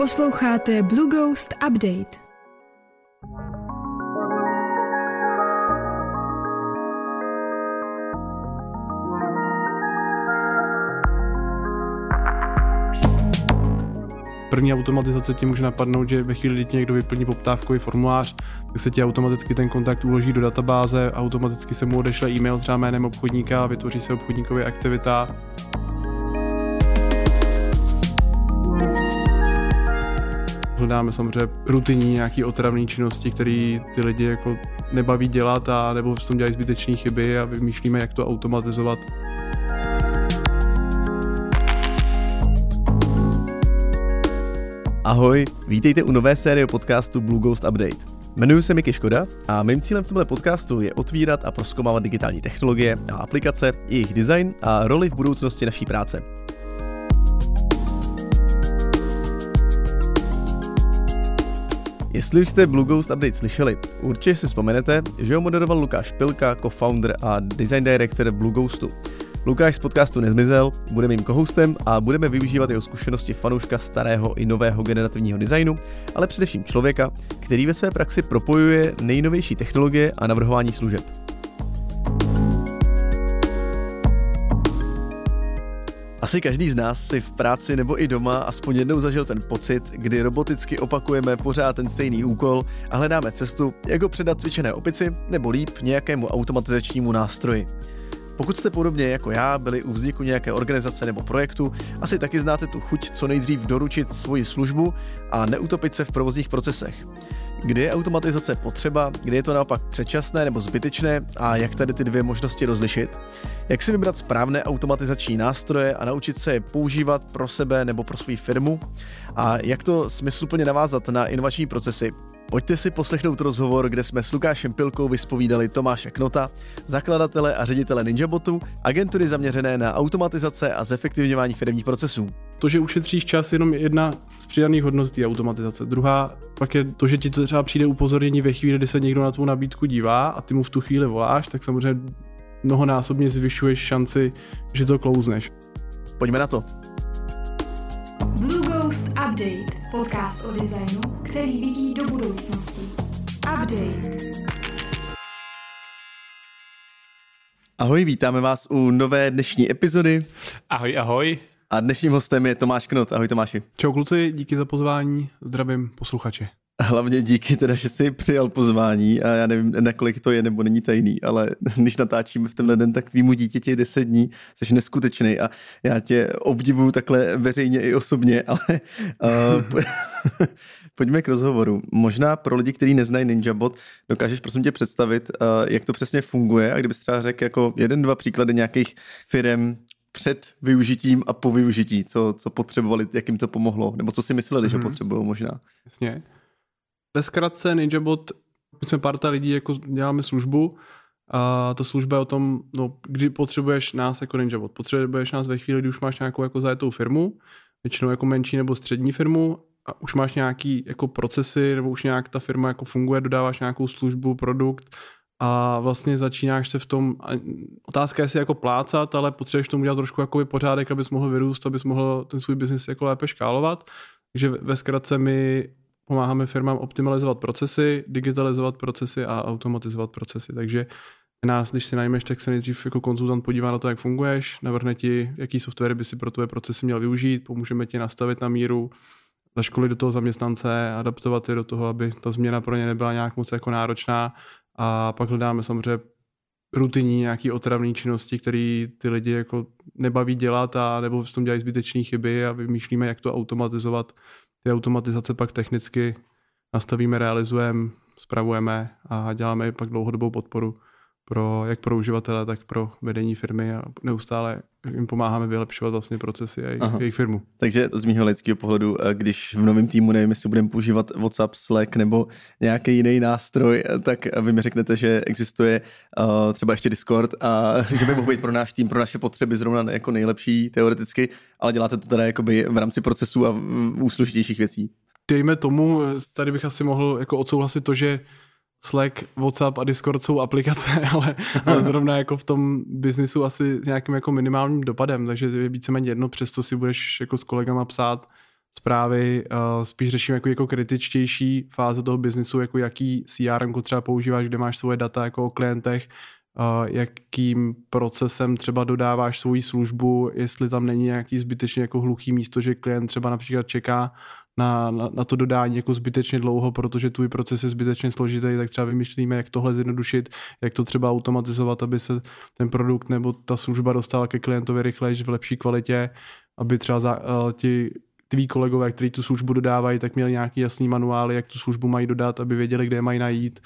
Posloucháte Blue Ghost Update. První automatizace ti může napadnout, že ve chvíli, kdy ti někdo vyplní poptávkový formulář, tak se ti automaticky ten kontakt uloží do databáze, automaticky se mu odešle e-mail třeba jménem obchodníka, vytvoří se obchodníkově aktivita. Hledáme samozřejmě rutinní nějaký otravné činnosti, které ty lidi jako nebaví dělat a nebo v tom dělají zbytečné chyby a vymýšlíme, jak to automatizovat. Ahoj, vítejte u nové série podcastu Blue Ghost Update. Jmenuji se Miky Škoda a mým cílem v tomto podcastu je otvírat a proskomávat digitální technologie a aplikace, jejich design a roli v budoucnosti naší práce. Jestli už jste Blue Ghost Update slyšeli, určitě si vzpomenete, že ho moderoval Lukáš Pilka, co-founder a design director Blue Ghostu. Lukáš z podcastu nezmizel, bude mým kohostem a budeme využívat jeho zkušenosti fanouška starého i nového generativního designu, ale především člověka, který ve své praxi propojuje nejnovější technologie a navrhování služeb. Asi každý z nás si v práci nebo i doma aspoň jednou zažil ten pocit, kdy roboticky opakujeme pořád ten stejný úkol a hledáme cestu, jak ho předat cvičené opici nebo líp nějakému automatizačnímu nástroji. Pokud jste podobně jako já byli u vzniku nějaké organizace nebo projektu, asi taky znáte tu chuť co nejdřív doručit svoji službu a neutopit se v provozních procesech. Kdy je automatizace potřeba, kdy je to naopak předčasné nebo zbytečné a jak tady ty dvě možnosti rozlišit? Jak si vybrat správné automatizační nástroje a naučit se je používat pro sebe nebo pro svou firmu? A jak to smysluplně navázat na inovační procesy, Pojďte si poslechnout rozhovor, kde jsme s Lukášem Pilkou vyspovídali Tomáše Knota, zakladatele a ředitele NinjaBotu, agentury zaměřené na automatizace a zefektivňování firmních procesů. To, že ušetříš čas, je jenom jedna z přidaných hodnot té automatizace. Druhá pak je to, že ti to třeba přijde upozornění ve chvíli, kdy se někdo na tvou nabídku dívá a ty mu v tu chvíli voláš, tak samozřejmě mnohonásobně zvyšuješ šanci, že to klouzneš. Pojďme na to. Blue Ghost Update. Podcast o designu, který vidí do budoucnosti. Update. Ahoj, vítáme vás u nové dnešní epizody. Ahoj, ahoj. A dnešním hostem je Tomáš Knot. Ahoj Tomáši. Čau kluci, díky za pozvání, zdravím posluchače. Hlavně díky teda, že jsi přijal pozvání a já nevím, nakolik to je nebo není tajný, ale když natáčíme v tenhle den, tak tvýmu dítěti je 10 dní, jsi neskutečný a já tě obdivuju takhle veřejně i osobně, ale uh, pojďme k rozhovoru. Možná pro lidi, kteří neznají NinjaBot, dokážeš prosím tě představit, uh, jak to přesně funguje a kdybys třeba řekl jako jeden, dva příklady nějakých firm, před využitím a po využití, co, co potřebovali, jak jim to pomohlo, nebo co si mysleli, mm-hmm. že mhm. potřebují možná. Jasně. Ve zkratce NinjaBot, my jsme parta lidí, jako děláme službu a ta služba je o tom, no, kdy potřebuješ nás jako NinjaBot. Potřebuješ nás ve chvíli, kdy už máš nějakou jako zajetou firmu, většinou jako menší nebo střední firmu a už máš nějaký jako procesy, nebo už nějak ta firma jako funguje, dodáváš nějakou službu, produkt a vlastně začínáš se v tom, otázka je si jako plácat, ale potřebuješ tomu dělat trošku jako pořádek, abys mohl vyrůst, abys mohl ten svůj biznis jako lépe škálovat. Takže ve zkratce my pomáháme firmám optimalizovat procesy, digitalizovat procesy a automatizovat procesy. Takže nás, když si najmeš, tak se nejdřív jako konzultant podívá na to, jak funguješ, navrhne ti, jaký software by si pro tvoje procesy měl využít, pomůžeme ti nastavit na míru, zaškolit do toho zaměstnance, adaptovat je do toho, aby ta změna pro ně nebyla nějak moc jako náročná a pak hledáme samozřejmě rutinní nějaký otravné činnosti, které ty lidi jako nebaví dělat a nebo v tom dělají zbytečné chyby a vymýšlíme, jak to automatizovat. Ty automatizace pak technicky nastavíme, realizujeme, spravujeme a děláme pak dlouhodobou podporu pro, jak pro uživatele, tak pro vedení firmy a neustále jim pomáháme vylepšovat vlastně procesy a jejich, jejich firmu. Takže z mého lidského pohledu, eh, když v novém týmu nevím, jestli budeme používat WhatsApp, Slack nebo nějaký jiný nástroj, eh, tak vy mi řeknete, že existuje uh, třeba ještě Discord a že by mohl být pro náš tým, pro naše potřeby zrovna jako nejlepší teoreticky, ale děláte to teda jakoby v rámci procesu a u složitějších věcí. Dejme tomu, tady bych asi mohl jako odsouhlasit to, že Slack, WhatsApp a Discord jsou aplikace, ale, ale zrovna jako v tom biznisu asi s nějakým jako minimálním dopadem, takže je víceméně jedno, přesto si budeš jako s kolegama psát zprávy, uh, spíš řeším jako, jako kritičtější fáze toho biznisu, jako jaký CRM třeba používáš, kde máš svoje data jako o klientech, uh, jakým procesem třeba dodáváš svoji službu, jestli tam není nějaký zbytečně jako hluchý místo, že klient třeba například čeká na, na, na to dodání jako zbytečně dlouho, protože tvůj proces je zbytečně složitý, tak třeba vymýšlíme, jak tohle zjednodušit, jak to třeba automatizovat, aby se ten produkt nebo ta služba dostala ke klientovi rychleji v lepší kvalitě, aby třeba za, uh, ti tví kolegové, kteří tu službu dodávají, tak měli nějaký jasný manuály, jak tu službu mají dodat, aby věděli, kde je mají najít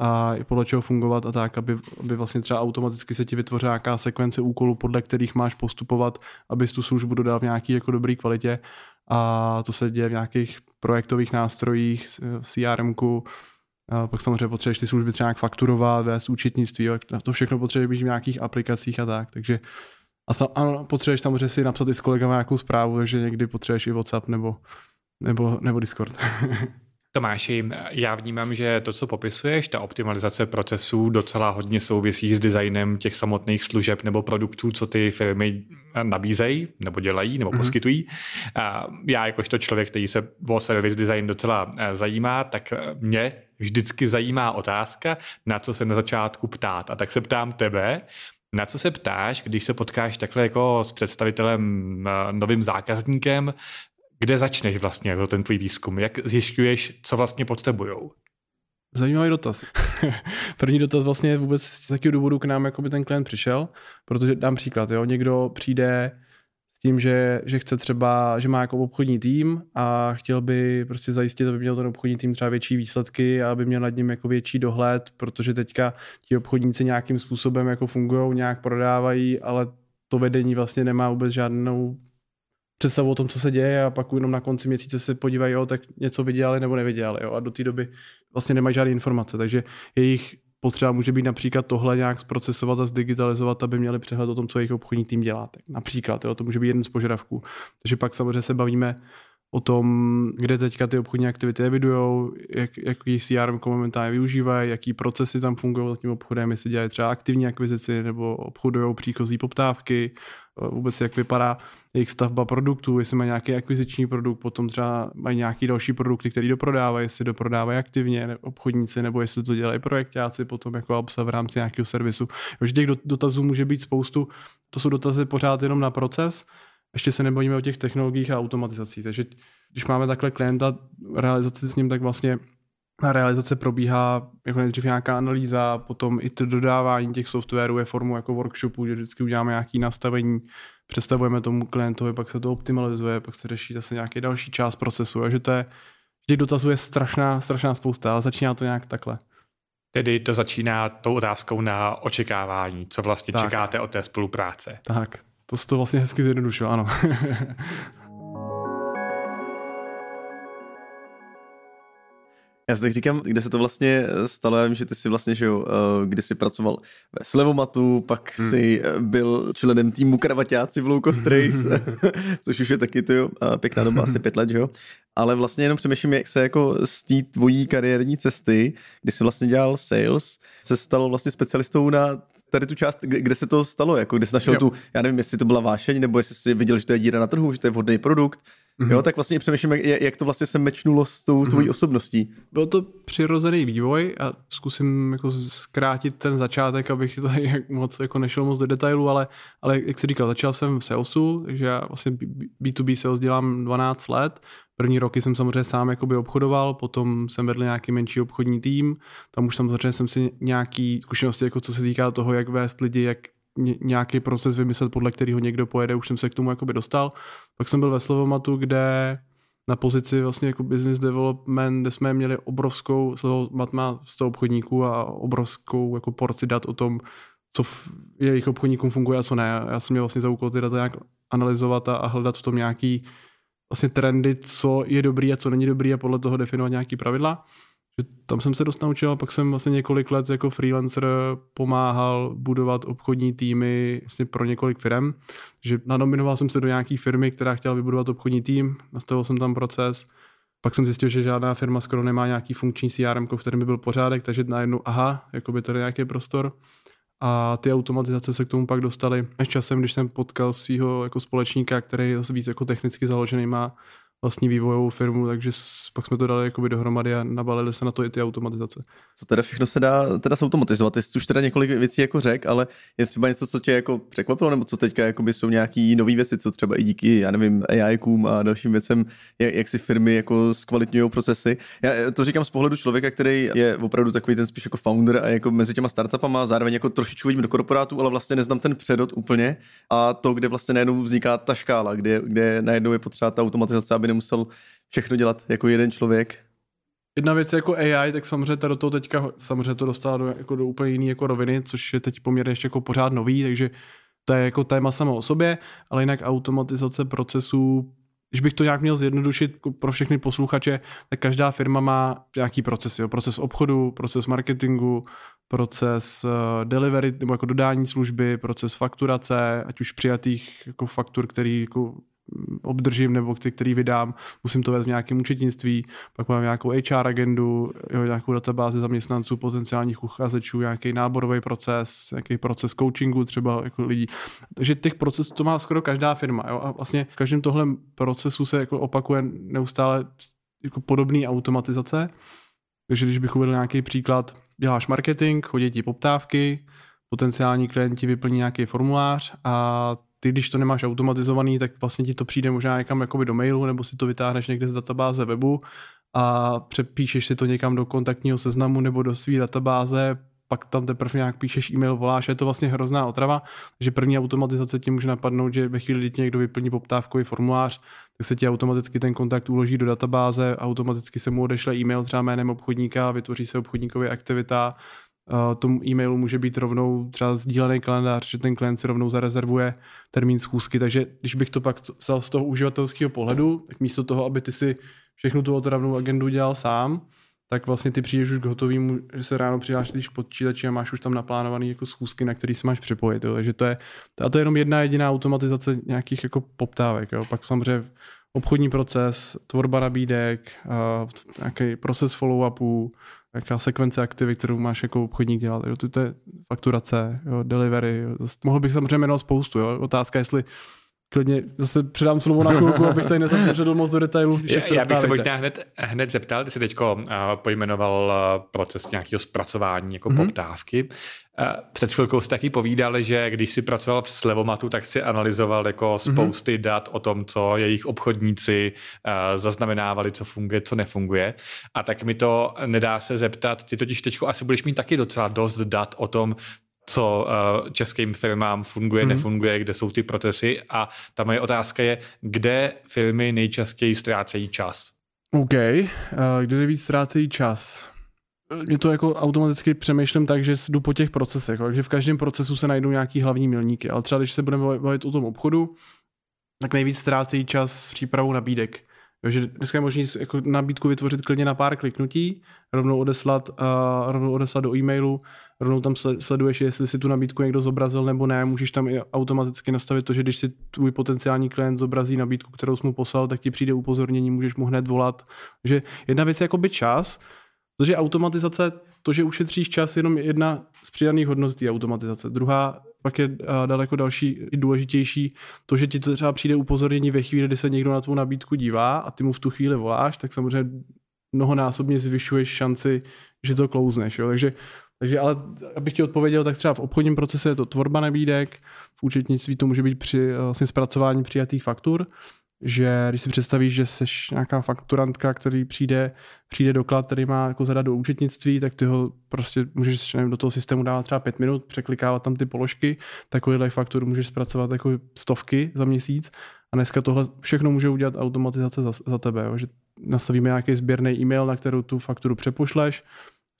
a podle čeho fungovat a tak, aby, aby vlastně třeba automaticky se ti vytvořila nějaká sekvence úkolů, podle kterých máš postupovat, abys tu službu dodal v nějaký jako dobrý kvalitě a to se děje v nějakých projektových nástrojích, CRM-ku, a pak samozřejmě potřebuješ ty služby třeba nějak fakturovat, vést účetnictví, to všechno potřebuješ v nějakých aplikacích a tak, takže a sam, ano, potřebuješ samozřejmě si napsat i s kolegama nějakou zprávu, takže někdy potřebuješ i WhatsApp nebo, nebo, nebo Discord. Tomáši, já vnímám, že to, co popisuješ, ta optimalizace procesů docela hodně souvisí s designem těch samotných služeb nebo produktů, co ty firmy nabízejí, nebo dělají, nebo mm-hmm. poskytují. A já jakožto člověk, který se o service design docela eh, zajímá, tak mě vždycky zajímá otázka, na co se na začátku ptát. A tak se ptám tebe, na co se ptáš, když se potkáš takhle jako s představitelem, eh, novým zákazníkem, kde začneš vlastně jako ten tvůj výzkum? Jak zjišťuješ, co vlastně potřebujou? Zajímavý dotaz. První dotaz vlastně vůbec z takového důvodu k nám jako by ten klient přišel, protože dám příklad, jo, někdo přijde s tím, že, že chce třeba, že má jako obchodní tým a chtěl by prostě zajistit, aby měl ten obchodní tým třeba větší výsledky a aby měl nad ním jako větší dohled, protože teďka ti obchodníci nějakým způsobem jako fungují, nějak prodávají, ale to vedení vlastně nemá vůbec žádnou představu o tom, co se děje a pak jenom na konci měsíce se podívají, jo, tak něco vydělali nebo nevydělali. Jo, a do té doby vlastně nemají žádné informace. Takže jejich potřeba může být například tohle nějak zprocesovat a zdigitalizovat, aby měli přehled o tom, co jejich obchodní tým dělá. Tak například, jo, to může být jeden z požadavků. Takže pak samozřejmě se bavíme o tom, kde teďka ty obchodní aktivity evidují, jak, jaký CRM momentálně využívají, jaký procesy tam fungují s tím obchodem, jestli dělají třeba aktivní akvizici nebo obchodují příchozí poptávky, vůbec jak vypadá jejich stavba produktů, jestli mají nějaký akviziční produkt, potom třeba mají nějaký další produkty, který doprodávají, jestli doprodávají aktivně obchodníci, nebo jestli to dělají projektáci potom jako obsah v rámci nějakého servisu. Takže těch dotazů může být spoustu, to jsou dotazy pořád jenom na proces, ještě se nebojíme o těch technologiích a automatizací. Takže když máme takhle klienta, realizaci s ním, tak vlastně realizace probíhá jako nejdřív nějaká analýza, potom i to dodávání těch softwarů je formou jako workshopu, že vždycky uděláme nějaké nastavení, představujeme tomu klientovi, pak se to optimalizuje, pak se řeší zase nějaký další část procesu. A že to je, těch dotazů je strašná, strašná spousta, ale začíná to nějak takhle. Tedy to začíná tou otázkou na očekávání, co vlastně tak. čekáte od té spolupráce. Tak, to se to vlastně hezky zjednodušilo, ano. Já si tak říkám, kde se to vlastně stalo, já vím, že ty jsi vlastně, že jo, eh, kdy jsi pracoval ve Slevomatu, pak hmm. jsi eh, byl členem týmu kravaťáci v Low Cost Race, což už je taky to, pěkná doba, asi pět let, že jo. Ale vlastně jenom přemýšlím, jak se jako z té tvojí kariérní cesty, kdy jsi vlastně dělal sales, se stalo vlastně specialistou na tady tu část, kde se to stalo, jako kde jsi našel jo. tu, já nevím, jestli to byla vášeň, nebo jestli jsi viděl, že to je díra na trhu, že to je vhodný produkt, mm-hmm. jo, tak vlastně přemýšlím, jak, jak to vlastně se mečnulo s tou tvojí mm-hmm. osobností. Byl to přirozený vývoj a zkusím jako zkrátit ten začátek, abych tady jak moc jako nešel moc do detailu, ale, ale jak jsi říkal, začal jsem v salesu, takže já vlastně B2B sales dělám 12 let, První roky jsem samozřejmě sám jakoby obchodoval, potom jsem vedl nějaký menší obchodní tým, tam už samozřejmě jsem si nějaký zkušenosti, jako co se týká toho, jak vést lidi, jak nějaký proces vymyslet, podle kterého někdo pojede, už jsem se k tomu jakoby dostal. Pak jsem byl ve Slovomatu, kde na pozici vlastně jako business development, kde jsme měli obrovskou matma z toho obchodníků a obrovskou jako porci dat o tom, co jejich obchodníkům funguje a co ne. Já jsem měl vlastně za úkol ty data nějak analyzovat a, a hledat v tom nějaký vlastně trendy, co je dobrý a co není dobrý a podle toho definovat nějaký pravidla. Že tam jsem se dost naučil a pak jsem vlastně několik let jako freelancer pomáhal budovat obchodní týmy vlastně pro několik firm. Že nanominoval jsem se do nějaké firmy, která chtěla vybudovat obchodní tým, nastavil jsem tam proces, pak jsem zjistil, že žádná firma skoro nemá nějaký funkční CRM, v kterém by byl pořádek, takže najednou, aha, jako by tady nějaký prostor. A ty automatizace se k tomu pak dostaly. Až časem, když jsem potkal svého jako společníka, který je víc jako technicky založený, má vlastní vývojovou firmu, takže pak jsme to dali jakoby dohromady a nabalili se na to i ty automatizace. Co teda všechno se dá teda automatizovat? Ty jsi už teda několik věcí jako řek, ale je třeba něco, co tě jako překvapilo, nebo co teďka jakoby jsou nějaký nové věci, co třeba i díky, já nevím, AI a dalším věcem, jak, jak si firmy jako zkvalitňují procesy. Já to říkám z pohledu člověka, který je opravdu takový ten spíš jako founder a jako mezi těma startupama, zároveň jako trošičku vidím do korporátu, ale vlastně neznám ten předot úplně a to, kde vlastně najednou vzniká ta škála, kde, kde najednou je potřeba ta automatizace, aby nemusel všechno dělat jako jeden člověk. Jedna věc je jako AI, tak samozřejmě to do toho teďka samozřejmě to dostala do, jako do úplně jiné jako roviny, což je teď poměrně ještě jako pořád nový, takže to je jako téma samo o sobě, ale jinak automatizace procesů, když bych to nějak měl zjednodušit pro všechny posluchače, tak každá firma má nějaký proces, jo? proces obchodu, proces marketingu, proces uh, delivery nebo jako dodání služby, proces fakturace, ať už přijatých jako faktur, který jako obdržím nebo ty, který vydám, musím to vést v nějakém účetnictví, pak mám nějakou HR agendu, jo, nějakou databázi zaměstnanců, potenciálních uchazečů, nějaký náborový proces, nějaký proces coachingu třeba jako lidí. Takže těch procesů to má skoro každá firma. Jo, a vlastně v každém tohle procesu se jako opakuje neustále jako podobný automatizace. Takže když bych uvedl nějaký příklad, děláš marketing, chodí ti poptávky, potenciální klienti vyplní nějaký formulář a ty, když to nemáš automatizovaný, tak vlastně ti to přijde možná někam jakoby do mailu, nebo si to vytáhneš někde z databáze webu a přepíšeš si to někam do kontaktního seznamu nebo do své databáze, pak tam teprve nějak píšeš e-mail, voláš, je to vlastně hrozná otrava, že první automatizace ti může napadnout, že ve chvíli, kdy ti někdo vyplní poptávkový formulář, tak se ti automaticky ten kontakt uloží do databáze, automaticky se mu odešle e-mail třeba jménem obchodníka, vytvoří se obchodníkově aktivita, tomu e-mailu může být rovnou třeba sdílený kalendář, že ten klient si rovnou zarezervuje termín schůzky, takže když bych to pak vzal z toho uživatelského pohledu, tak místo toho, aby ty si všechnu tu otravnou agendu dělal sám, tak vlastně ty přijdeš už k hotovýmu, že se ráno přidáš k počítači a máš už tam naplánovaný jako schůzky, na který se máš připojit. Jo. Takže to je, a to je jenom jedna jediná automatizace nějakých jako poptávek. Jo. Pak samozřejmě obchodní proces, tvorba nabídek, nějaký proces follow-upů, jaká sekvence aktivit, kterou máš jako obchodník dělat. Jo, to je fakturace, jo, delivery. Jo. Mohl bych samozřejmě jmenovat spoustu. Jo. Otázka, jestli klidně zase předám slovo na chvilku, abych tady nezapředl moc do detailu. Já, já bych se možná hned, hned zeptal, ty jsi teď uh, pojmenoval uh, proces nějakého zpracování jako mm-hmm. poptávky. Uh, před chvilkou jsi taky povídal, že když jsi pracoval v Slevomatu, tak si analyzoval jako mhm. spousty mm-hmm. dat o tom, co jejich obchodníci uh, zaznamenávali, co funguje, co nefunguje. A tak mi to nedá se zeptat, ty totiž teď asi budeš mít taky docela dost dat o tom, co uh, českým firmám funguje, mm-hmm. nefunguje, kde jsou ty procesy a ta moje otázka je, kde firmy nejčastěji ztrácejí čas? OK, uh, kde nejvíc ztrácejí čas? Mě to jako automaticky přemýšlím tak, že jdu po těch procesech, takže v každém procesu se najdou nějaký hlavní milníky, ale třeba když se budeme bavit o tom obchodu, tak nejvíc ztrácejí čas s přípravou nabídek. Takže dneska je možné jako nabídku vytvořit klidně na pár kliknutí, rovnou odeslat, uh, rovnou odeslat do e-mailu, rovnou tam sleduješ, jestli si tu nabídku někdo zobrazil nebo ne, můžeš tam i automaticky nastavit to, že když si tvůj potenciální klient zobrazí nabídku, kterou jsi mu poslal, tak ti přijde upozornění, můžeš mu hned volat. Takže jedna věc je jakoby čas, protože automatizace, to, že ušetříš čas, je jenom jedna z přidaných hodnot té automatizace. Druhá pak je daleko další důležitější to, že ti to třeba přijde upozornění ve chvíli, kdy se někdo na tvou nabídku dívá a ty mu v tu chvíli voláš, tak samozřejmě mnohonásobně zvyšuješ šanci, že to klouzneš. Jo? Takže takže ale abych ti odpověděl, tak třeba v obchodním procesu je to tvorba nabídek, v účetnictví to může být při vlastně zpracování přijatých faktur, že když si představíš, že jsi nějaká fakturantka, který přijde, přijde doklad, který má jako zadat do účetnictví, tak ty ho prostě můžeš nevím, do toho systému dávat třeba pět minut, překlikávat tam ty položky, takovýhle faktur můžeš zpracovat jako stovky za měsíc a dneska tohle všechno může udělat automatizace za, za tebe, jo? že nastavíme nějaký sběrný e-mail, na kterou tu fakturu přepošleš,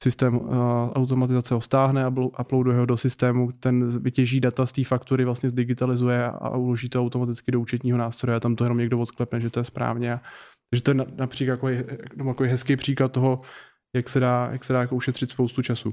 systém uh, automatizace ho stáhne, uploaduje ho do systému, ten vytěží data z té faktury, vlastně zdigitalizuje a uloží to automaticky do účetního nástroje a tam to jenom někdo odsklepne, že to je správně. Takže to je například jako, jako hezký příklad toho, jak se dá, jak se dá jako ušetřit spoustu času.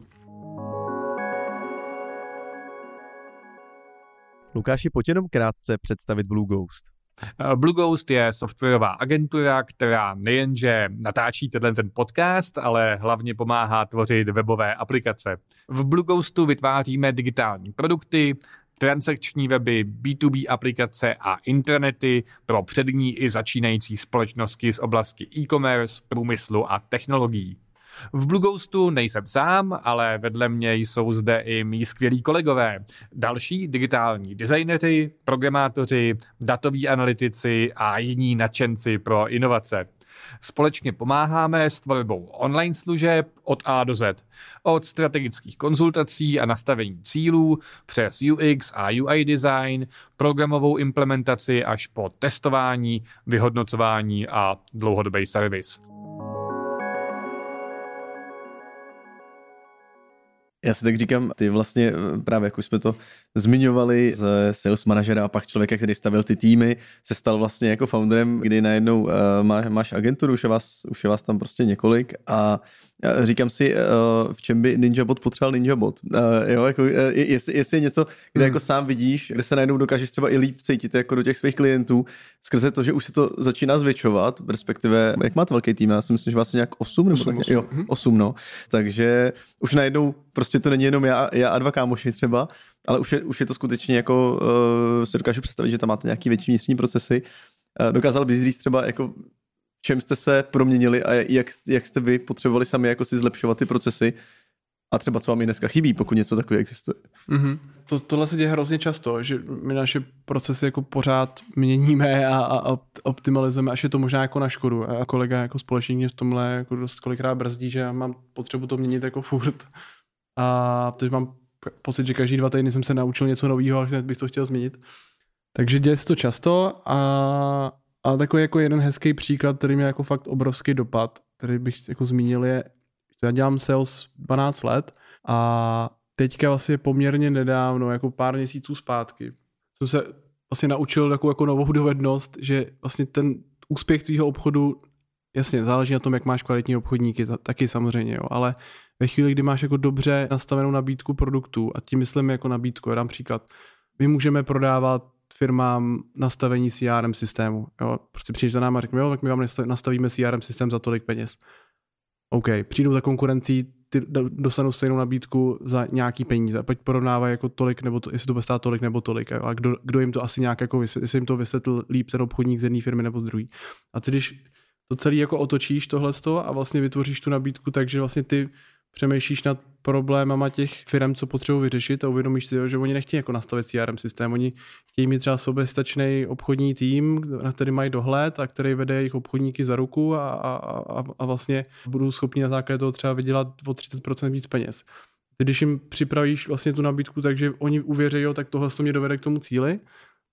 Lukáši, pojď jenom krátce představit Blue Ghost. Eh, Blue Ghost je softwarová agentura, která nejenže natáčí tenhle ten podcast, ale hlavně pomáhá tvořit webové aplikace. V Blue Ghostu vytváříme digitální produkty, transakční weby, B2B aplikace a internety pro přední i začínající společnosti z oblasti e-commerce, průmyslu a technologií. V Blue Ghostu nejsem sám, ale vedle mě jsou zde i mý skvělí kolegové. Další digitální designery, programátoři, datoví analytici a jiní nadšenci pro inovace. Společně pomáháme s tvorbou online služeb od A do Z. Od strategických konzultací a nastavení cílů přes UX a UI design, programovou implementaci až po testování, vyhodnocování a dlouhodobý servis. Já si tak říkám, ty vlastně eh, právě, jak už jsme to zmiňovali, z sales manažera a pak člověka, který stavil ty týmy, se stal vlastně jako founderem, kdy najednou uh, má, máš agenturu, už je, vás, už je vás tam prostě několik a říkám si, uh, v čem by Ninja Bot potřeboval Ninja Bot. Uh, jo, jako, uh, jestli, jestli je něco, kde hmm. jako sám vidíš, kde se najednou dokážeš třeba i líp cítit jako do těch svých klientů, skrze to, že už se to začíná zvětšovat, respektive, jak máte velký tým, já si myslím, že vlastně nějak 8 nebo 8, tak, 8. Jo, 8, mhm. no. Takže už najednou prostě to není jenom já, já a dva kámoši třeba, ale už je, už je to skutečně jako, uh, si dokážu představit, že tam máte nějaký větší vnitřní procesy. Uh, dokázal bys říct třeba jako čem jste se proměnili a jak, jak jste vy potřebovali sami jako si zlepšovat ty procesy a třeba co vám i dneska chybí, pokud něco takového existuje. Mm-hmm. To, tohle se děje hrozně často, že my naše procesy jako pořád měníme a, a optimalizujeme, až je to možná jako na škodu. A kolega jako společník v tomhle jako dost kolikrát brzdí, že já mám potřebu to měnit jako furt. A protože mám pocit, že každý dva týdny jsem se naučil něco nového a hned bych to chtěl změnit. Takže děje se to často a, a takový jako jeden hezký příklad, který mě jako fakt obrovský dopad, který bych jako zmínil je, já dělám sales 12 let a teďka vlastně poměrně nedávno, jako pár měsíců zpátky, jsem se vlastně naučil takovou jako novou dovednost, že vlastně ten úspěch tvýho obchodu, jasně, záleží na tom, jak máš kvalitní obchodníky, taky samozřejmě, jo, ale ve chvíli, kdy máš jako dobře nastavenou nabídku produktů, a tím myslím jako nabídku, já dám příklad, my můžeme prodávat firmám nastavení CRM systému. Jo? Prostě přijdeš za náma a řekne, jo, tak my vám nastavíme CRM systém za tolik peněz. OK, přijdou za konkurencí, ty dostanou stejnou nabídku za nějaký peníze. Pojď porovnávají jako tolik, nebo to, jestli to bude stát tolik nebo tolik. A kdo, kdo, jim to asi nějak jako vysvětl, jestli jim to vysvětlil líp ten obchodník z jedné firmy nebo z druhé. A ty, když to celé jako otočíš tohle a vlastně vytvoříš tu nabídku takže vlastně ty přemýšlíš nad problémama těch firm, co potřebují vyřešit a uvědomíš si, že oni nechtějí jako nastavit CRM systém, oni chtějí mít třeba soběstačný obchodní tým, na který mají dohled a který vede jejich obchodníky za ruku a, a, a, a vlastně budou schopni na základě toho třeba vydělat o 30% víc peněz. Když jim připravíš vlastně tu nabídku, takže oni uvěří, jo, tak tohle to mě dovede k tomu cíli,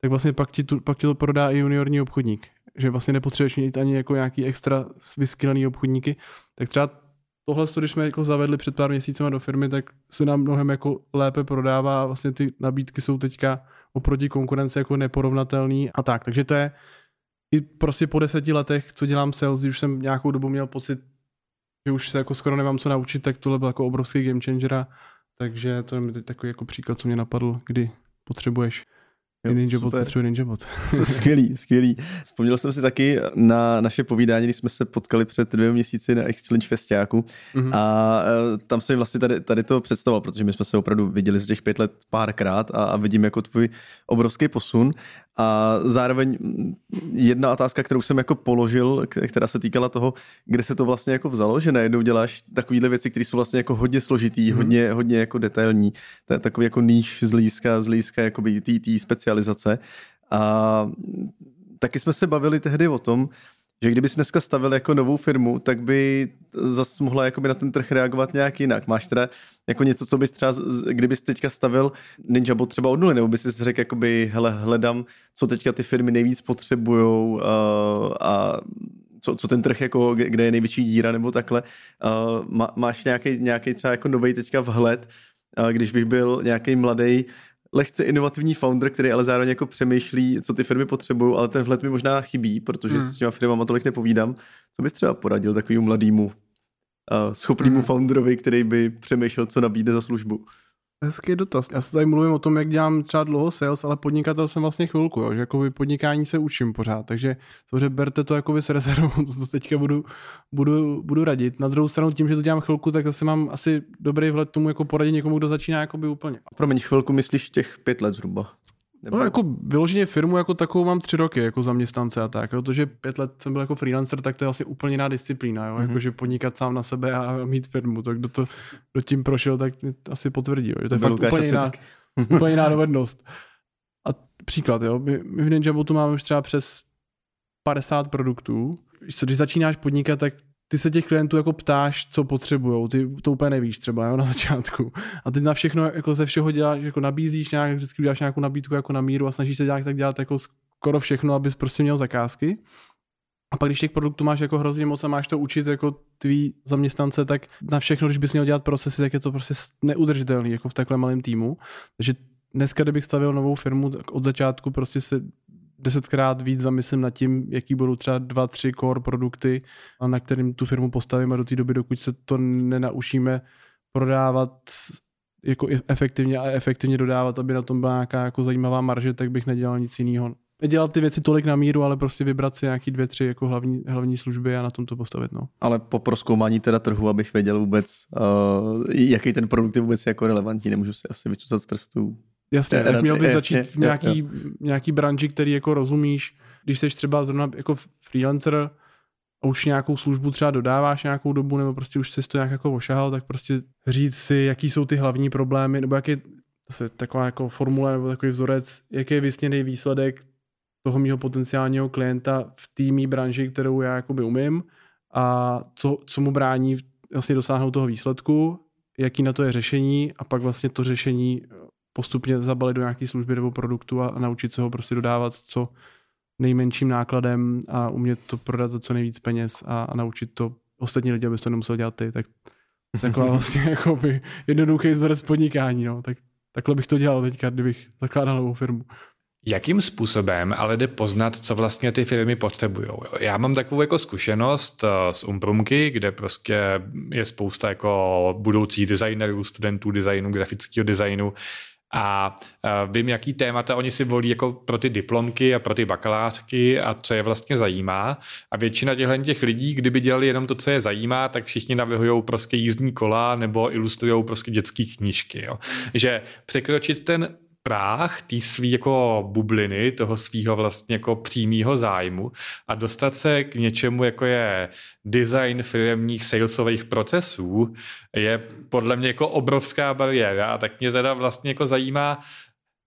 tak vlastně pak ti, tu, pak ti to prodá i juniorní obchodník. Že vlastně nepotřebuješ mít ani jako nějaký extra vyskylený obchodníky, tak třeba tohle, když jsme jako zavedli před pár měsícema do firmy, tak se nám mnohem jako lépe prodává a vlastně ty nabídky jsou teďka oproti konkurenci jako neporovnatelný a tak. Takže to je i prostě po deseti letech, co dělám sales, už jsem nějakou dobu měl pocit, že už se jako skoro nemám co naučit, tak tohle byl jako obrovský game changer. Takže to je takový jako příklad, co mě napadl, kdy potřebuješ Jo, Ninja Bot potřebuje Ninja Bot. skvělý, skvělý. Vzpomněl jsem si taky na naše povídání, když jsme se potkali před dvěma měsíci na Exchange Festiáku mm-hmm. a uh, tam jsem vlastně tady, tady to představoval, protože my jsme se opravdu viděli z těch pět let párkrát a, a vidím jako tvůj obrovský posun a zároveň jedna otázka, kterou jsem jako položil, která se týkala toho, kde se to vlastně jako vzalo, že najednou děláš takovýhle věci, které jsou vlastně jako hodně složitý, mm. hodně, hodně jako detailní, to je takový jako níž z lízka, z lízka jakoby tý, tý specializace. A taky jsme se bavili tehdy o tom, že kdyby si dneska stavil jako novou firmu, tak by zase mohla jakoby na ten trh reagovat nějak jinak. Máš teda jako něco, co bys třeba, kdybys teďka stavil Ninja Bot třeba od nuly, nebo bys si řekl, jakoby, hele, hledám, co teďka ty firmy nejvíc potřebujou uh, a co, co ten trh, jako, kde je největší díra, nebo takhle. Uh, má, máš nějaký, nějaký třeba jako nový teďka vhled, když bych byl nějaký mladý lehce inovativní founder, který ale zároveň jako přemýšlí, co ty firmy potřebují, ale ten vhled mi možná chybí, protože hmm. s těma firmama tolik nepovídám. Co bys třeba poradil takovému mladému uh, schopnému hmm. founderovi, který by přemýšlel, co nabídne za službu? Hezký dotaz. Já se tady mluvím o tom, jak dělám třeba dlouho sales, ale podnikatel jsem vlastně chvilku, jo, že jako podnikání se učím pořád, takže samozřejmě berte to jako s rezervou, to teďka budu, budu, budu radit. Na druhou stranu tím, že to dělám chvilku, tak zase mám asi dobrý vhled tomu jako poradit někomu, kdo začíná jako by úplně. Promiň, chvilku myslíš těch pět let zhruba? Nebo... No, jako vyloženě firmu jako takovou mám tři roky jako zaměstnance a tak, protože pět let jsem byl jako freelancer, tak to je vlastně úplně jiná disciplína, jo? Mm-hmm. jakože podnikat sám na sebe a mít firmu, tak kdo to kdo tím prošel, tak asi potvrdí, jo? že to je fakt úplně jiná, úplně jiná dovednost. A příklad, jo, my, my v Ninjabotu máme už třeba přes 50 produktů, když začínáš podnikat, tak ty se těch klientů jako ptáš, co potřebují, ty to úplně nevíš třeba jo, na začátku. A ty na všechno jako ze všeho děláš, jako nabízíš nějak, vždycky uděláš nějakou nabídku jako na míru a snažíš se dělat tak dělat jako skoro všechno, abys prostě měl zakázky. A pak když těch produktů máš jako hrozně moc a máš to učit jako tvý zaměstnance, tak na všechno, když bys měl dělat procesy, tak je to prostě neudržitelný jako v takhle malém týmu. Takže dneska, kdybych stavil novou firmu, tak od začátku prostě se desetkrát víc zamyslím nad tím, jaký budou třeba dva, tři core produkty, a na kterým tu firmu postavíme do té doby, dokud se to nenaučíme prodávat jako efektivně a efektivně dodávat, aby na tom byla nějaká jako zajímavá marže, tak bych nedělal nic jiného. Nedělat ty věci tolik na míru, ale prostě vybrat si nějaký dvě, tři jako hlavní, hlavní služby a na tom to postavit. No. Ale po proskoumání teda trhu, abych věděl vůbec, uh, jaký ten produkt je vůbec jako relevantní, nemůžu si asi vycucat z prstů. Jasně, tak měl bys začít v nějaký, jo, jo. nějaký branži, který jako rozumíš, když jsi třeba zrovna jako freelancer a už nějakou službu třeba dodáváš nějakou dobu, nebo prostě už jsi to nějak jako ošahal, tak prostě říct si, jaký jsou ty hlavní problémy, nebo jaký zase taková jako formule nebo takový vzorec, jaký je vysněný výsledek toho mýho potenciálního klienta v té branži, kterou já jakoby umím a co, co mu brání vlastně dosáhnout toho výsledku, jaký na to je řešení a pak vlastně to řešení postupně zabalit do nějaké služby nebo produktu a, a naučit se ho prostě dodávat co nejmenším nákladem a umět to prodat za co nejvíc peněz a, a naučit to ostatní lidi, aby to nemusel dělat ty, tak taková vlastně jako by jednoduchý vzorec podnikání, no. tak takhle bych to dělal teďka, kdybych zakládal novou firmu. Jakým způsobem ale jde poznat, co vlastně ty firmy potřebují? Já mám takovou jako zkušenost eh, z Umprumky, kde prostě je spousta jako budoucích designerů, studentů designu, grafického designu, a vím, jaký témata oni si volí jako pro ty diplomky a pro ty bakalářky a co je vlastně zajímá. A většina těchto těch lidí, kdyby dělali jenom to, co je zajímá, tak všichni navrhují prostě jízdní kola nebo ilustrují prostě dětské knížky. Jo. Že překročit ten práh té svý jako bubliny, toho svého vlastně jako přímého zájmu a dostat se k něčemu, jako je design firmních salesových procesů, je podle mě jako obrovská bariéra a tak mě teda vlastně jako zajímá,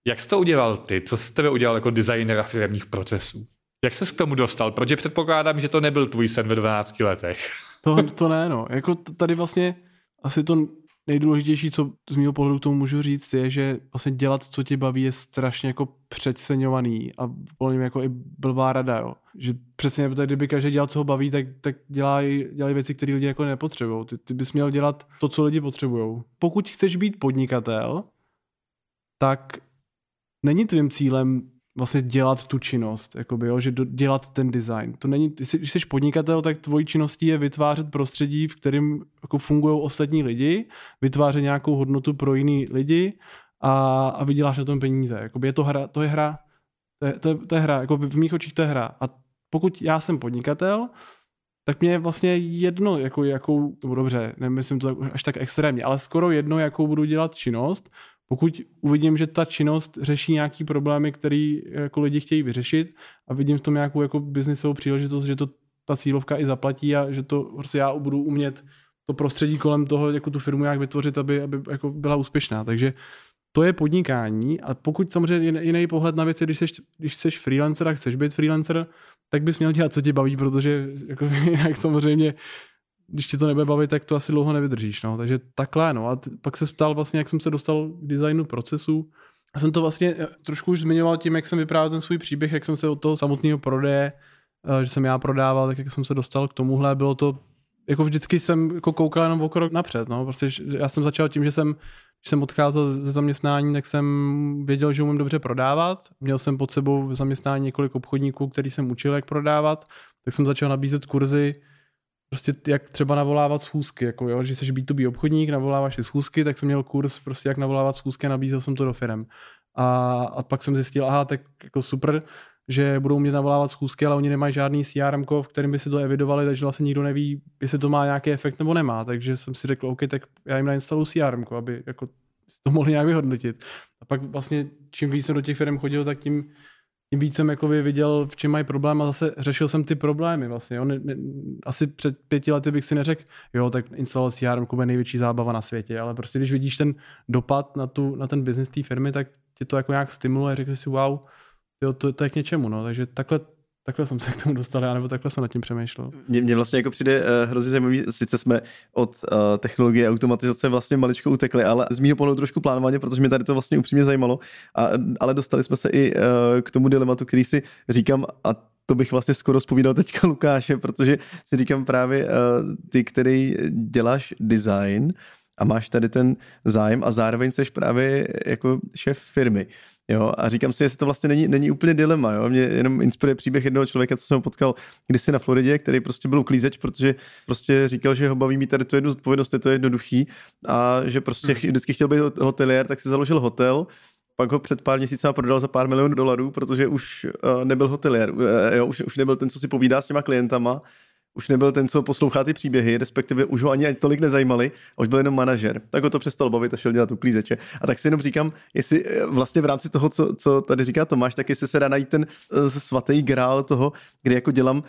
jak jsi to udělal ty? Co jsi tebe udělal jako designera firmních procesů? Jak jsi k tomu dostal? Protože předpokládám, že to nebyl tvůj sen ve 12 letech. To, to ne, no. Jako tady vlastně asi to nejdůležitější, co z mého pohledu k tomu můžu říct, je, že vlastně dělat, co tě baví, je strašně jako přeceňovaný a podle jako i blbá rada, jo. Že přesně, protože kdyby každý dělal, co ho baví, tak, tak dělají dělaj věci, které lidi jako nepotřebují. Ty, ty bys měl dělat to, co lidi potřebují. Pokud chceš být podnikatel, tak není tvým cílem vlastně dělat tu činnost, jakoby, jo, že do, dělat ten design. To není, když jsi podnikatel, tak tvojí činností je vytvářet prostředí, v kterém jako fungují ostatní lidi, vytvářet nějakou hodnotu pro jiný lidi a, a vyděláš na tom peníze. Jakoby je to hra, to je hra, to je, to je, to je hra, jako v mých očích to je hra. A pokud já jsem podnikatel, tak mě je vlastně jedno, jako, jakou, dobře, nemyslím to až tak extrémně, ale skoro jedno, jakou budu dělat činnost, pokud uvidím, že ta činnost řeší nějaký problémy, které jako lidi chtějí vyřešit a vidím v tom nějakou jako biznisovou příležitost, že to ta cílovka i zaplatí a že to prostě já budu umět to prostředí kolem toho, jako tu firmu nějak vytvořit, aby, aby jako byla úspěšná. Takže to je podnikání a pokud samozřejmě jiný pohled na věci, když jsi, když jsi freelancer a chceš být freelancer, tak bys měl dělat, co tě baví, protože jako, jinak samozřejmě když ti to nebude bavit, tak to asi dlouho nevydržíš. No. Takže takhle, no. A t- pak se ptal vlastně, jak jsem se dostal k designu procesu. Já jsem to vlastně eh, trošku už zmiňoval tím, jak jsem vyprávěl ten svůj příběh, jak jsem se od toho samotného prodeje, eh, že jsem já prodával, tak jak jsem se dostal k tomuhle, bylo to jako vždycky jsem jako koukal jenom o krok napřed, no, prostě já jsem začal tím, že jsem, když jsem odcházel ze zaměstnání, tak jsem věděl, že umím dobře prodávat, měl jsem pod sebou v zaměstnání několik obchodníků, který jsem učil, jak prodávat, tak jsem začal nabízet kurzy, prostě jak třeba navolávat schůzky, jako jo, že jsi B2B obchodník, navoláváš si schůzky, tak jsem měl kurz prostě jak navolávat schůzky a nabízel jsem to do firm. A, a pak jsem zjistil, aha, tak jako super, že budou mě navolávat schůzky, ale oni nemají žádný CRM, v kterém by si to evidovali, takže vlastně nikdo neví, jestli to má nějaký efekt nebo nemá. Takže jsem si řekl, OK, tak já jim nainstaluju CRM, aby jako to mohli nějak vyhodnotit. A pak vlastně čím víc jsem do těch firm chodil, tak tím, tím víc jsem jako viděl, v čem mají problém a zase řešil jsem ty problémy vlastně. Jo. Ne, ne, asi před pěti lety bych si neřekl, jo, tak instalovat CRM je největší zábava na světě, ale prostě když vidíš ten dopad na, tu, na ten business té firmy, tak tě to jako nějak stimuluje, řekl si, wow, jo, to, to je k něčemu, no. Takže takhle, takhle jsem se k tomu dostal, nebo takhle jsem nad tím přemýšlel. Mně, mně vlastně jako přijde uh, hrozně zajímavý, sice jsme od uh, technologie automatizace vlastně maličko utekli, ale z mýho pohledu trošku plánovaně, protože mě tady to vlastně upřímně zajímalo, a, ale dostali jsme se i uh, k tomu dilematu, který si říkám, a to bych vlastně skoro spovídal teďka Lukáše, protože si říkám právě uh, ty, který děláš design a máš tady ten zájem a zároveň jsi právě jako šéf firmy. Jo, a říkám si, jestli to vlastně není, není úplně dilema. Jo? Mě jenom inspiruje příběh jednoho člověka, co jsem potkal kdysi na Floridě, který prostě byl uklízeč, protože prostě říkal, že ho baví mít tady tu jednu zodpovědnost, je to jednoduchý a že prostě hmm. vždycky chtěl být hotelier, tak si založil hotel, pak ho před pár měsíci prodal za pár milionů dolarů, protože už uh, nebyl hotelier, uh, jo, už, už nebyl ten, co si povídá s těma klientama, už nebyl ten, co poslouchá ty příběhy, respektive už ho ani tolik nezajímali, a už byl jenom manažer. Tak ho to přestal bavit a šel dělat uklízeče. A tak si jenom říkám, jestli eh, vlastně v rámci toho, co, co tady říká Tomáš, tak jestli se dá najít ten uh, svatý grál toho, kdy jako dělám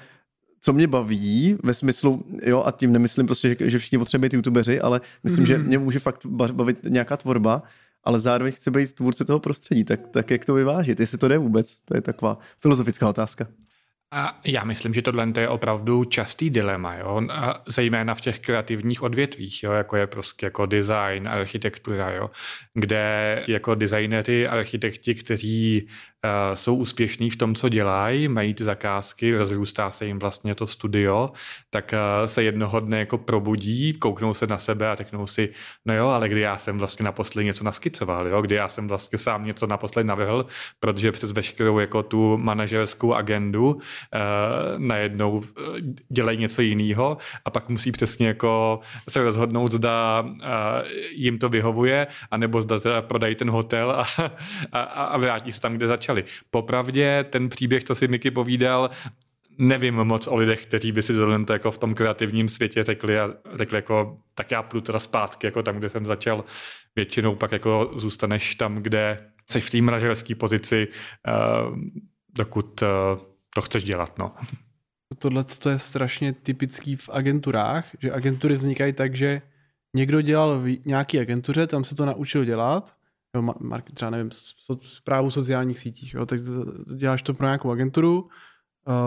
co mě baví ve smyslu, jo, a tím nemyslím prostě, že, že všichni potřebují youtubeři, ale myslím, mm-hmm. že mě může fakt bavit nějaká tvorba, ale zároveň chci být tvůrce toho prostředí, tak, tak jak to vyvážit, jestli to jde vůbec, to je taková filozofická otázka. A já myslím, že tohle je opravdu častý dilema, jo? A zejména v těch kreativních odvětvích, jo? jako je prostě jako design, architektura, jo? kde jako designery, architekti, kteří jsou úspěšní v tom, co dělají, mají ty zakázky, rozrůstá se jim vlastně to studio, tak uh, se jednoho dne jako probudí, kouknou se na sebe a řeknou si, no jo, ale kdy já jsem vlastně naposledy něco naskicoval, jo? kdy já jsem vlastně sám něco naposledy navrhl, protože přes veškerou jako tu manažerskou agendu uh, najednou dělají něco jiného a pak musí přesně jako se rozhodnout, zda uh, jim to vyhovuje, anebo zda teda prodají ten hotel a, a, a vrátí se tam, kde začal začali. Popravdě ten příběh, co si Miky povídal, nevím moc o lidech, kteří by si zrovna to jako v tom kreativním světě řekli a řekli jako, tak já půjdu teda zpátky, jako tam, kde jsem začal. Většinou pak jako zůstaneš tam, kde jsi v té manažerské pozici, uh, dokud uh, to chceš dělat, no. Tohle to je strašně typický v agenturách, že agentury vznikají tak, že někdo dělal v nějaký agentuře, tam se to naučil dělat jo, market, třeba nevím, zprávu sociálních sítích, jo, tak děláš to pro nějakou agenturu, uh,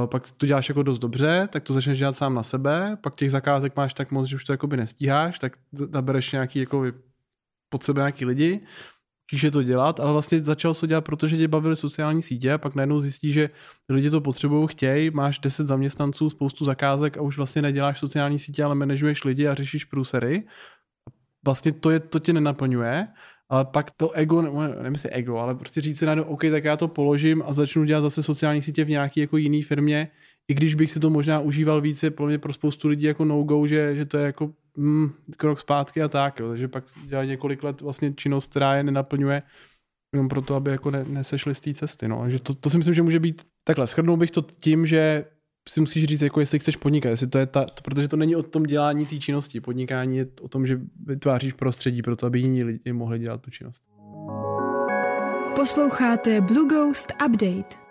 pak to děláš jako dost dobře, tak to začneš dělat sám na sebe, pak těch zakázek máš tak moc, že už to jakoby nestíháš, tak nabereš nějaký jako pod sebe nějaký lidi, učíš je to dělat, ale vlastně začal to dělat, protože tě bavily sociální sítě a pak najednou zjistí, že lidi to potřebují, chtějí, máš 10 zaměstnanců, spoustu zakázek a už vlastně neděláš sociální sítě, ale manažuješ lidi a řešíš průsery. Vlastně to, je, to tě nenaplňuje ale pak to ego, nevím si ego, ale prostě říct si najednou, OK, tak já to položím a začnu dělat zase sociální sítě v nějaké jako jiné firmě, i když bych si to možná užíval více, pro mě pro spoustu lidí jako no-go, že, že to je jako mm, krok zpátky a tak, jo. takže pak dělat několik let vlastně činnost, která je nenaplňuje, jenom proto, aby jako ne, nesešli z té cesty. No. Takže to, to, si myslím, že může být takhle. Schrnul bych to tím, že si musíš říct, jako jestli chceš podnikat, jestli to je ta, to, protože to není o tom dělání té činnosti. Podnikání je o tom, že vytváříš prostředí pro to, aby jiní lidi mohli dělat tu činnost. Posloucháte Blue Ghost Update.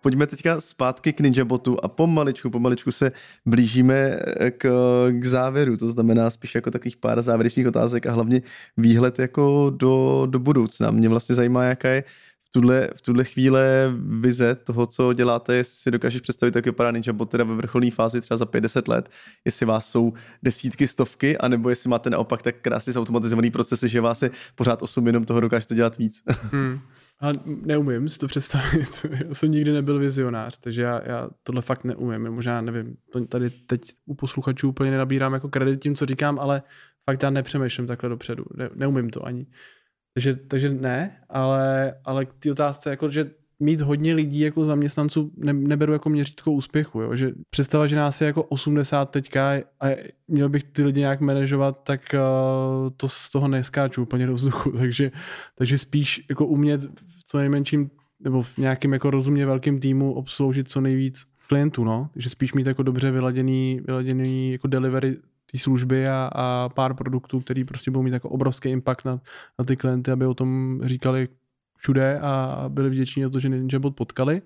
Pojďme teďka zpátky k Ninjabotu a pomaličku, pomaličku se blížíme k, k závěru, to znamená spíš jako takových pár závěrečných otázek a hlavně výhled jako do, do budoucna. Mě vlastně zajímá, jaká je tuhle, v tuhle chvíle vize toho, co děláte, jestli si dokážeš představit, jak vypadá Ninja Bot teda ve vrcholné fázi třeba za 50 let, jestli vás jsou desítky, stovky, anebo jestli máte naopak tak krásně zautomatizovaný procesy, že vás je pořád 8 jenom toho dokážete dělat víc. Hmm. A neumím si to představit. já jsem nikdy nebyl vizionář, takže já, já tohle fakt neumím. Možná nevím, tady teď u posluchačů úplně nenabírám jako kredit tím, co říkám, ale fakt já nepřemýšlím takhle dopředu. Ne, neumím to ani. Takže, takže ne, ale, ale k té otázce, jako, že mít hodně lidí jako zaměstnanců ne, neberu jako měřítko úspěchu, jo? že představa, že nás je jako 80 teďka a měl bych ty lidi nějak manažovat, tak uh, to z toho neskáču úplně do vzduchu, takže, takže spíš jako umět v co nejmenším nebo v nějakým jako rozumně velkým týmu obsloužit co nejvíc klientů, no. Takže spíš mít jako dobře vyladěný, vyladěný jako delivery té služby a, a pár produktů, který prostě budou mít jako obrovský impact na, na ty klienty, aby o tom říkali všude a byli vděční za to, že Ninjabot potkali.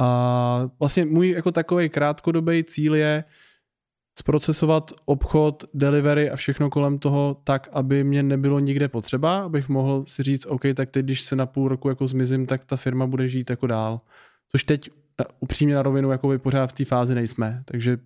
A vlastně můj jako takový krátkodobý cíl je zprocesovat obchod, delivery a všechno kolem toho tak, aby mě nebylo nikde potřeba, abych mohl si říct, OK, tak teď, když se na půl roku jako zmizím, tak ta firma bude žít jako dál. Což teď upřímně na rovinu jako by pořád v té fázi nejsme, takže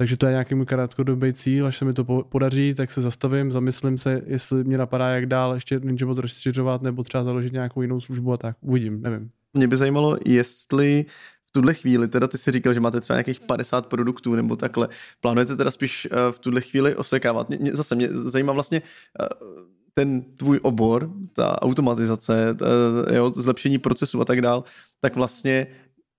takže to je nějaký můj krátkodobý cíl, až se mi to podaří, tak se zastavím, zamyslím se, jestli mě napadá, jak dál ještě Ninjabot rozšiřovat, nebo třeba založit nějakou jinou službu a tak. Uvidím, nevím. Mě by zajímalo, jestli v tuhle chvíli, teda ty si říkal, že máte třeba nějakých 50 produktů nebo takhle, plánujete teda spíš eh, v tuhle chvíli osekávat? Zase mě zajímá vlastně eh, ten tvůj obor, ta automatizace, ta, jo, zlepšení procesu a tak dál, tak vlastně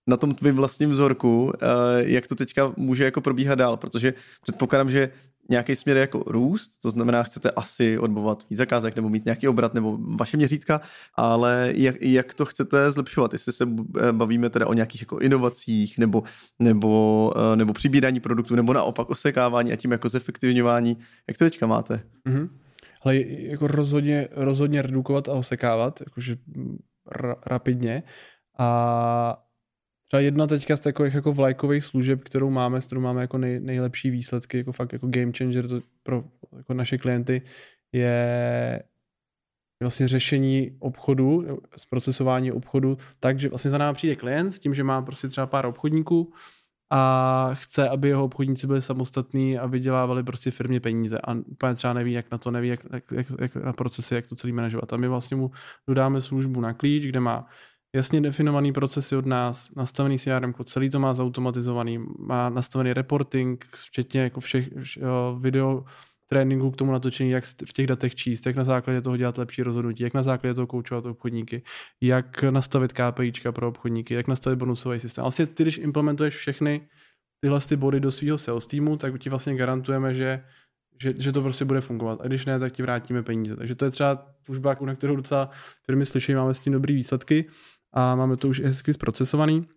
na tom tvým vlastním vzorku, eh, jak to teďka může jako probíhat dál, protože předpokládám, že nějaký směr jako růst, to znamená, chcete asi odbovat víc zakázek nebo mít nějaký obrat nebo vaše měřítka, ale jak, jak to chcete zlepšovat? Jestli se eh, bavíme teda o nějakých jako inovacích nebo, nebo, eh, nebo přibírání produktů nebo naopak osekávání a tím jako zefektivňování, jak to teďka máte? Mm-hmm. Ale jako rozhodně, rozhodně redukovat a osekávat, jakože ra- rapidně a Třeba jedna teďka z takových jako vlajkových služeb, kterou máme, s kterou máme jako nej, nejlepší výsledky, jako fakt jako game changer to pro jako naše klienty, je vlastně řešení obchodu, zprocesování obchodu, takže vlastně za námi přijde klient s tím, že má prostě třeba pár obchodníků a chce, aby jeho obchodníci byli samostatní a vydělávali prostě firmě peníze a úplně třeba neví, jak na to, neví, jak, jak, jak na procesy, jak to celý manažovat. A my vlastně mu dodáme službu na klíč, kde má jasně definovaný procesy od nás, nastavený CRM, celý to má zautomatizovaný, má nastavený reporting, včetně jako všech video tréninku k tomu natočení, jak v těch datech číst, jak na základě toho dělat lepší rozhodnutí, jak na základě toho koučovat obchodníky, jak nastavit KPIčka pro obchodníky, jak nastavit bonusový systém. Vlastně ty, když implementuješ všechny tyhle ty body do svého sales týmu, tak ti vlastně garantujeme, že, že, že to prostě bude fungovat. A když ne, tak ti vrátíme peníze. Takže to je třeba služba, na kterou docela firmy slyší, máme s tím dobrý výsledky a máme to už hezky zprocesovaný.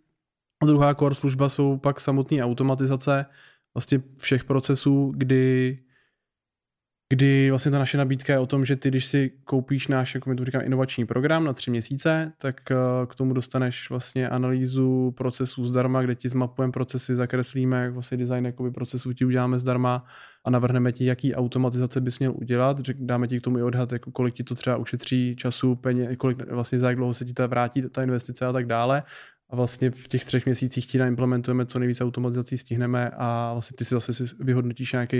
A druhá core služba jsou pak samotné automatizace vlastně všech procesů, kdy kdy vlastně ta naše nabídka je o tom, že ty, když si koupíš náš, jako my to říkám, inovační program na tři měsíce, tak eh, k tomu dostaneš vlastně analýzu procesů zdarma, kde ti zmapujeme procesy, zakreslíme, jak vlastně design jakoby procesů ti uděláme zdarma a navrhneme ti, jaký automatizace bys měl udělat, dáme ti k tomu i odhad, jako kolik ti to třeba ušetří času, peněz, kolik vlastně za jak dlouho se ti ta vrátí ta investice a tak dále a vlastně v těch třech měsících ti implementujeme co nejvíc automatizací, stihneme a vlastně ty si zase vyhodnotíš nějaký,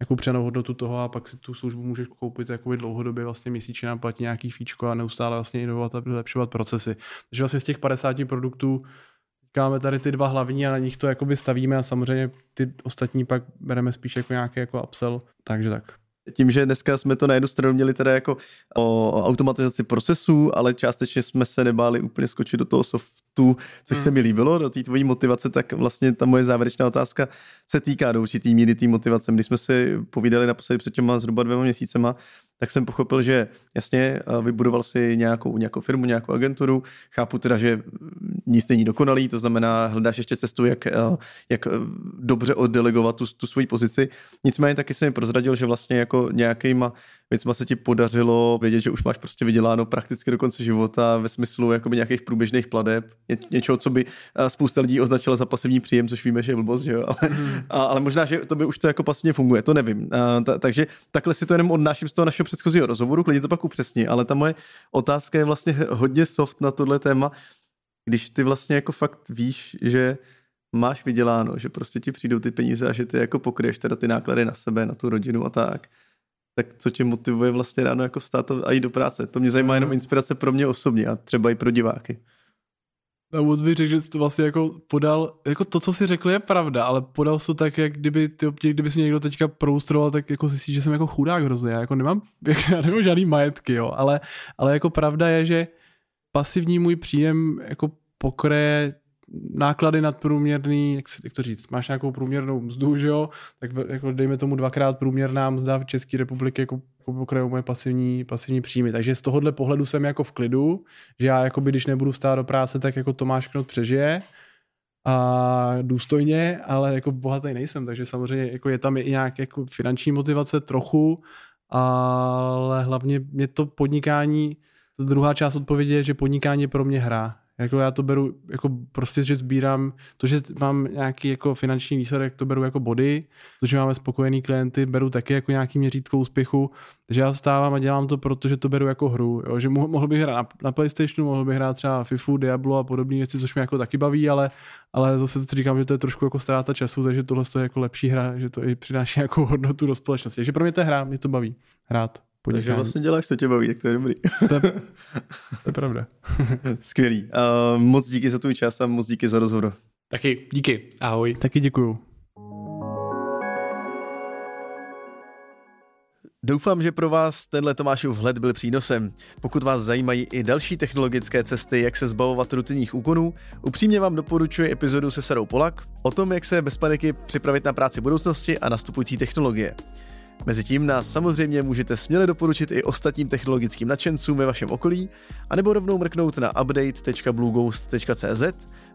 nějakou přenou hodnotu toho a pak si tu službu můžeš koupit jakoby dlouhodobě vlastně měsíčně nám platí nějaký fíčko a neustále vlastně inovovat a vylepšovat procesy. Takže vlastně z těch 50 produktů máme tady ty dva hlavní a na nich to jakoby stavíme a samozřejmě ty ostatní pak bereme spíš jako nějaký jako upsell, takže tak tím, že dneska jsme to na jednu stranu měli teda jako o, automatizaci procesů, ale částečně jsme se nebáli úplně skočit do toho softu, což hmm. se mi líbilo, do té tvojí motivace, tak vlastně ta moje závěrečná otázka se týká do určitý míry té motivace. Když jsme si povídali naposledy před těma zhruba dvěma měsícema, tak jsem pochopil, že jasně vybudoval si nějakou, nějakou firmu, nějakou agenturu. Chápu teda, že nic není dokonalý, to znamená, hledáš ještě cestu, jak, jak dobře oddelegovat tu, tu svoji pozici. Nicméně taky jsem mi prozradil, že vlastně jako nějakýma věcma se ti podařilo vědět, že už máš prostě vyděláno prakticky do konce života ve smyslu jakoby nějakých průběžných pladeb, Ně, něčeho, co by eh, spousta lidí označila za pasivní příjem, což víme, že je blbost, že jo? Ale, mm. a, ale možná, že to by už to jako pasivně funguje, to nevím. A, ta, takže takhle si to jenom odnáším z toho našeho předchozího rozhovoru, klidně to pak upřesní, ale ta moje otázka je vlastně hodně soft na tohle téma, když ty vlastně jako fakt víš, že máš vyděláno, že prostě ti přijdou ty peníze a že ty jako pokryješ teda ty náklady na sebe, na tu rodinu a tak, tak co tě motivuje vlastně ráno jako vstát a jít do práce? To mě zajímá jenom inspirace pro mě osobně a třeba i pro diváky. Na úvod bych řekl, že jsi to vlastně jako podal, jako to, co jsi řekl, je pravda, ale podal jsi to tak, jak kdyby, ty, kdyby si někdo teďka proustroval, tak jako zjistíš, že jsem jako chudák hrozně, já jako nemám, já nemám žádný majetky, jo, ale, ale jako pravda je, že pasivní můj příjem jako pokryje náklady nadprůměrný, jak, jak to říct, máš nějakou průměrnou mzdu, že jo, tak jako dejme tomu dvakrát průměrná mzda v České republiky jako, jako pokrajou moje pasivní, pasivní příjmy. Takže z tohohle pohledu jsem jako v klidu, že já jako by, když nebudu stát do práce, tak jako Tomáš Knot přežije a důstojně, ale jako bohatý nejsem, takže samozřejmě jako je tam i nějak jako finanční motivace trochu, ale hlavně mě to podnikání, druhá část odpovědi je, že podnikání je pro mě hra. Jako já to beru, jako prostě, že sbírám, to, že mám nějaký jako finanční výsledek, to beru jako body, to, že máme spokojený klienty, beru taky jako nějaký měřítko úspěchu, takže já stávám a dělám to, protože to beru jako hru, jo? že mohl bych hrát na, na PlayStationu, mohl bych hrát třeba FIFU, Diablo a podobné věci, což mě jako taky baví, ale, ale zase říkám, že to je trošku jako ztráta času, takže tohle je jako lepší hra, že to i přináší jako hodnotu do společnosti. Takže pro mě to je hra, mě to baví hrát podnikání. Takže vlastně děláš, co tě baví, tak to je dobrý. To je, to je pravda. Skvělý. Uh, moc díky za tvůj čas a moc díky za rozhovor. Taky díky. Ahoj. Taky děkuju. Doufám, že pro vás tenhle Tomášův vhled byl přínosem. Pokud vás zajímají i další technologické cesty, jak se zbavovat rutinních úkonů, upřímně vám doporučuji epizodu se Sarou Polak o tom, jak se bez paniky připravit na práci budoucnosti a nastupující technologie. Mezitím nás samozřejmě můžete směle doporučit i ostatním technologickým nadšencům ve vašem okolí, anebo rovnou mrknout na update.blueghost.cz,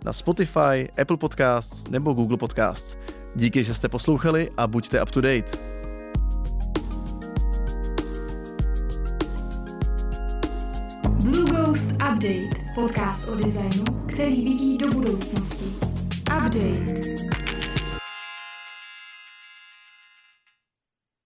na Spotify, Apple Podcasts nebo Google Podcasts. Díky, že jste poslouchali a buďte up to date. Blue Ghost Update, podcast o designu, který vidí do budoucnosti. Update.